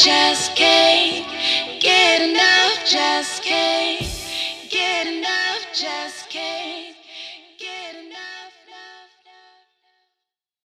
just can't get enough, just can't get enough, just